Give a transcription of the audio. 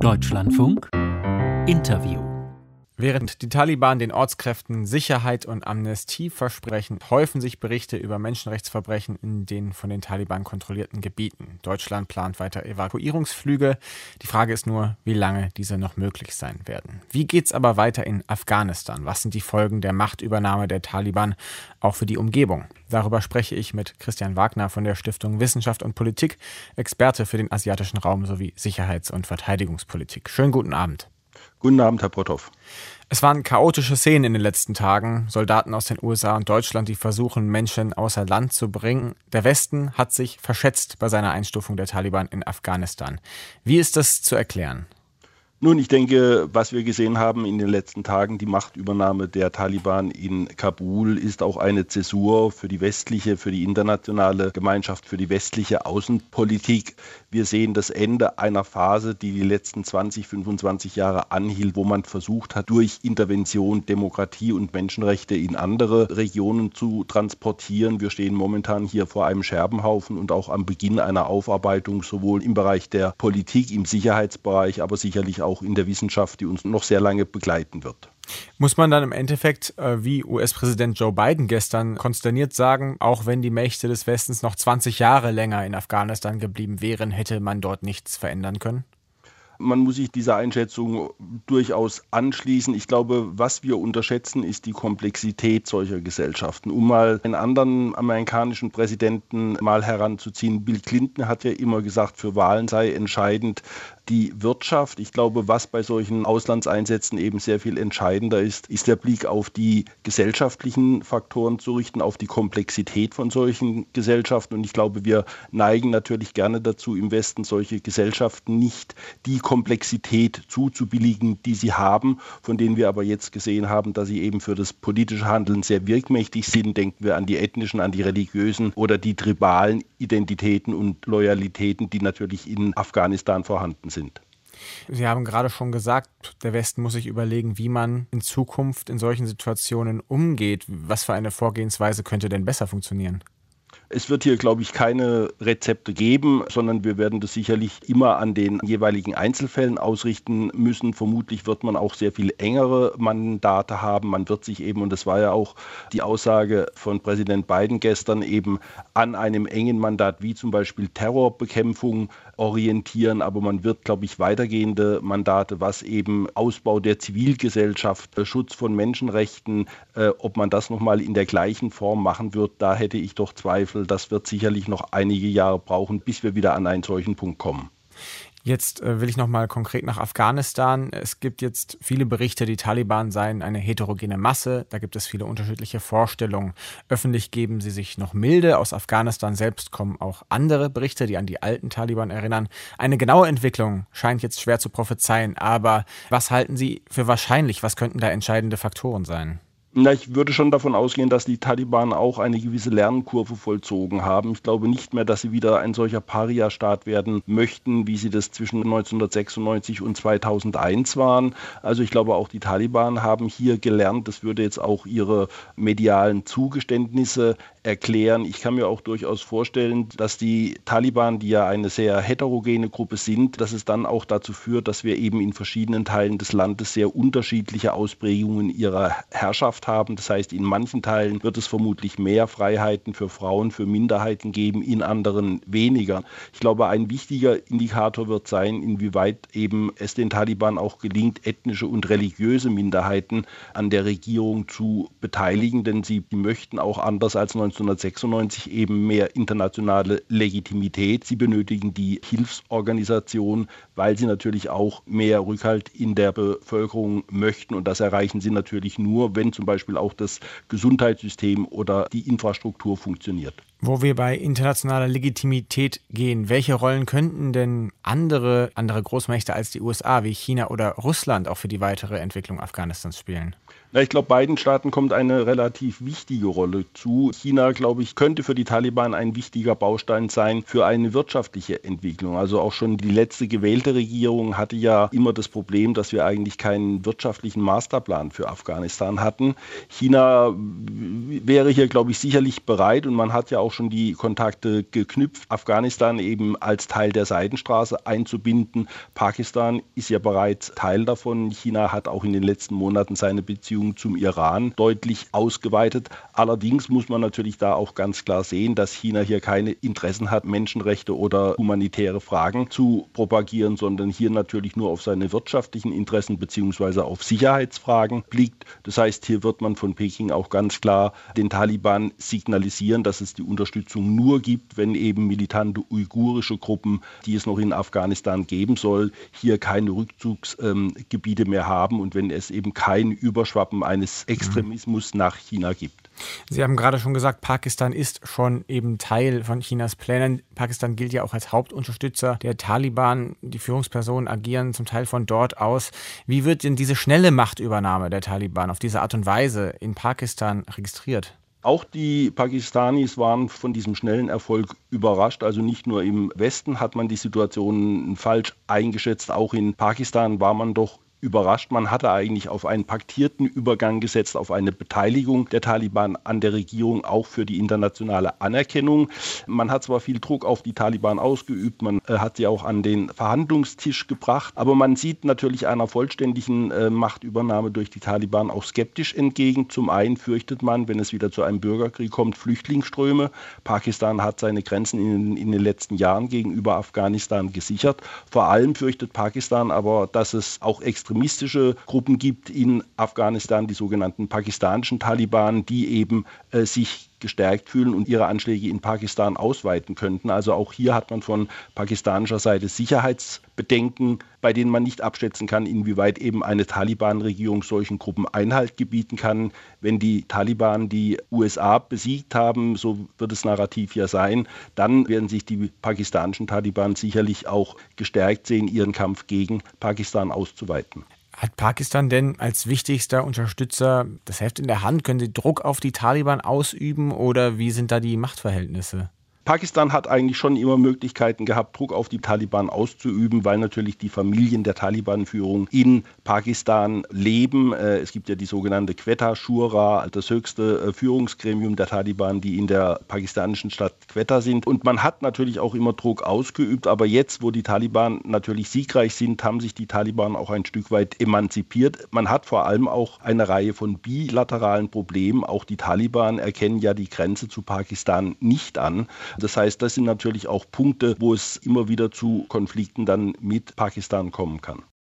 Deutschlandfunk. Interview Während die Taliban den Ortskräften Sicherheit und Amnestie versprechen, häufen sich Berichte über Menschenrechtsverbrechen in den von den Taliban kontrollierten Gebieten. Deutschland plant weiter Evakuierungsflüge. Die Frage ist nur, wie lange diese noch möglich sein werden. Wie geht's aber weiter in Afghanistan? Was sind die Folgen der Machtübernahme der Taliban auch für die Umgebung? Darüber spreche ich mit Christian Wagner von der Stiftung Wissenschaft und Politik, Experte für den asiatischen Raum sowie Sicherheits- und Verteidigungspolitik. Schönen guten Abend. Guten Abend, Herr Potthoff. Es waren chaotische Szenen in den letzten Tagen. Soldaten aus den USA und Deutschland, die versuchen, Menschen außer Land zu bringen. Der Westen hat sich verschätzt bei seiner Einstufung der Taliban in Afghanistan. Wie ist das zu erklären? Nun, ich denke, was wir gesehen haben in den letzten Tagen, die Machtübernahme der Taliban in Kabul, ist auch eine Zäsur für die westliche, für die internationale Gemeinschaft, für die westliche Außenpolitik. Wir sehen das Ende einer Phase, die die letzten 20, 25 Jahre anhielt, wo man versucht hat, durch Intervention Demokratie und Menschenrechte in andere Regionen zu transportieren. Wir stehen momentan hier vor einem Scherbenhaufen und auch am Beginn einer Aufarbeitung, sowohl im Bereich der Politik, im Sicherheitsbereich, aber sicherlich auch auch in der Wissenschaft, die uns noch sehr lange begleiten wird. Muss man dann im Endeffekt, äh, wie US-Präsident Joe Biden gestern konsterniert sagen, auch wenn die Mächte des Westens noch 20 Jahre länger in Afghanistan geblieben wären, hätte man dort nichts verändern können? Man muss sich dieser Einschätzung durchaus anschließen. Ich glaube, was wir unterschätzen, ist die Komplexität solcher Gesellschaften. Um mal einen anderen amerikanischen Präsidenten mal heranzuziehen, Bill Clinton hat ja immer gesagt, für Wahlen sei entscheidend, die Wirtschaft. Ich glaube, was bei solchen Auslandseinsätzen eben sehr viel entscheidender ist, ist der Blick auf die gesellschaftlichen Faktoren zu richten, auf die Komplexität von solchen Gesellschaften. Und ich glaube, wir neigen natürlich gerne dazu, im Westen solche Gesellschaften nicht die Komplexität zuzubilligen, die sie haben, von denen wir aber jetzt gesehen haben, dass sie eben für das politische Handeln sehr wirkmächtig sind. Denken wir an die ethnischen, an die religiösen oder die tribalen Identitäten und Loyalitäten, die natürlich in Afghanistan vorhanden sind. Sie haben gerade schon gesagt, der Westen muss sich überlegen, wie man in Zukunft in solchen Situationen umgeht. Was für eine Vorgehensweise könnte denn besser funktionieren? Es wird hier, glaube ich, keine Rezepte geben, sondern wir werden das sicherlich immer an den jeweiligen Einzelfällen ausrichten müssen. Vermutlich wird man auch sehr viel engere Mandate haben. Man wird sich eben, und das war ja auch die Aussage von Präsident Biden gestern, eben an einem engen Mandat wie zum Beispiel Terrorbekämpfung orientieren. Aber man wird, glaube ich, weitergehende Mandate, was eben Ausbau der Zivilgesellschaft, Schutz von Menschenrechten, äh, ob man das nochmal in der gleichen Form machen wird, da hätte ich doch Zweifel Zweifel, das wird sicherlich noch einige Jahre brauchen, bis wir wieder an einen solchen Punkt kommen. Jetzt äh, will ich noch mal konkret nach Afghanistan. Es gibt jetzt viele Berichte, die Taliban seien eine heterogene Masse. Da gibt es viele unterschiedliche Vorstellungen. Öffentlich geben sie sich noch milde. Aus Afghanistan selbst kommen auch andere Berichte, die an die alten Taliban erinnern. Eine genaue Entwicklung scheint jetzt schwer zu prophezeien. Aber was halten Sie für wahrscheinlich? Was könnten da entscheidende Faktoren sein? Na, ich würde schon davon ausgehen, dass die Taliban auch eine gewisse Lernkurve vollzogen haben. Ich glaube nicht mehr, dass sie wieder ein solcher Paria-Staat werden möchten, wie sie das zwischen 1996 und 2001 waren. Also ich glaube auch die Taliban haben hier gelernt, das würde jetzt auch ihre medialen Zugeständnisse erklären. Ich kann mir auch durchaus vorstellen, dass die Taliban, die ja eine sehr heterogene Gruppe sind, dass es dann auch dazu führt, dass wir eben in verschiedenen Teilen des Landes sehr unterschiedliche Ausprägungen ihrer Herrschaft haben. Das heißt, in manchen Teilen wird es vermutlich mehr Freiheiten für Frauen, für Minderheiten geben, in anderen weniger. Ich glaube, ein wichtiger Indikator wird sein, inwieweit eben es den Taliban auch gelingt, ethnische und religiöse Minderheiten an der Regierung zu beteiligen, denn sie möchten auch anders als 19 1996 eben mehr internationale Legitimität. Sie benötigen die Hilfsorganisation, weil sie natürlich auch mehr Rückhalt in der Bevölkerung möchten. Und das erreichen sie natürlich nur, wenn zum Beispiel auch das Gesundheitssystem oder die Infrastruktur funktioniert. Wo wir bei internationaler Legitimität gehen, welche Rollen könnten denn andere, andere Großmächte als die USA wie China oder Russland auch für die weitere Entwicklung Afghanistans spielen? Na, ich glaube, beiden Staaten kommt eine relativ wichtige Rolle zu. China, glaube ich, könnte für die Taliban ein wichtiger Baustein sein für eine wirtschaftliche Entwicklung. Also auch schon die letzte gewählte Regierung hatte ja immer das Problem, dass wir eigentlich keinen wirtschaftlichen Masterplan für Afghanistan hatten. China wäre hier, glaube ich, sicherlich bereit und man hat ja auch schon die Kontakte geknüpft, Afghanistan eben als Teil der Seidenstraße einzubinden. Pakistan ist ja bereits Teil davon. China hat auch in den letzten Monaten seine Beziehungen zum Iran deutlich ausgeweitet. Allerdings muss man natürlich da auch ganz klar sehen, dass China hier keine Interessen hat, Menschenrechte oder humanitäre Fragen zu propagieren, sondern hier natürlich nur auf seine wirtschaftlichen Interessen bzw. auf Sicherheitsfragen blickt. Das heißt, hier wird man von Peking auch ganz klar den Taliban signalisieren, dass es die Unterstützung nur gibt, wenn eben militante uigurische Gruppen, die es noch in Afghanistan geben soll, hier keine Rückzugsgebiete mehr haben und wenn es eben kein Überschwappen eines Extremismus nach China gibt. Sie haben gerade schon gesagt, Pakistan ist schon eben Teil von Chinas Plänen. Pakistan gilt ja auch als Hauptunterstützer der Taliban. Die Führungspersonen agieren zum Teil von dort aus. Wie wird denn diese schnelle Machtübernahme der Taliban auf diese Art und Weise in Pakistan registriert? Auch die Pakistanis waren von diesem schnellen Erfolg überrascht. Also nicht nur im Westen hat man die Situation falsch eingeschätzt, auch in Pakistan war man doch überrascht. Man hatte eigentlich auf einen paktierten Übergang gesetzt, auf eine Beteiligung der Taliban an der Regierung, auch für die internationale Anerkennung. Man hat zwar viel Druck auf die Taliban ausgeübt, man äh, hat sie auch an den Verhandlungstisch gebracht, aber man sieht natürlich einer vollständigen äh, Machtübernahme durch die Taliban auch skeptisch entgegen. Zum einen fürchtet man, wenn es wieder zu einem Bürgerkrieg kommt, Flüchtlingsströme. Pakistan hat seine Grenzen in, in den letzten Jahren gegenüber Afghanistan gesichert. Vor allem fürchtet Pakistan aber, dass es auch extrem extremistische Gruppen gibt in Afghanistan, die sogenannten pakistanischen Taliban, die eben äh, sich gestärkt fühlen und ihre Anschläge in Pakistan ausweiten könnten. Also auch hier hat man von pakistanischer Seite Sicherheitsbedenken, bei denen man nicht abschätzen kann, inwieweit eben eine Taliban-Regierung solchen Gruppen Einhalt gebieten kann. Wenn die Taliban die USA besiegt haben, so wird das Narrativ ja sein, dann werden sich die pakistanischen Taliban sicherlich auch gestärkt sehen, ihren Kampf gegen Pakistan auszuweiten. Hat Pakistan denn als wichtigster Unterstützer das Heft in der Hand? Können sie Druck auf die Taliban ausüben oder wie sind da die Machtverhältnisse? Pakistan hat eigentlich schon immer Möglichkeiten gehabt, Druck auf die Taliban auszuüben, weil natürlich die Familien der Taliban-Führung in Pakistan leben. Äh, es gibt ja die sogenannte Quetta Shura, das höchste äh, Führungsgremium der Taliban, die in der pakistanischen Stadt Quetta sind. Und man hat natürlich auch immer Druck ausgeübt, aber jetzt, wo die Taliban natürlich siegreich sind, haben sich die Taliban auch ein Stück weit emanzipiert. Man hat vor allem auch eine Reihe von bilateralen Problemen. Auch die Taliban erkennen ja die Grenze zu Pakistan nicht an. Das heißt, das sind natürlich auch Punkte, wo es immer wieder zu Konflikten dann mit Pakistan kommen kann.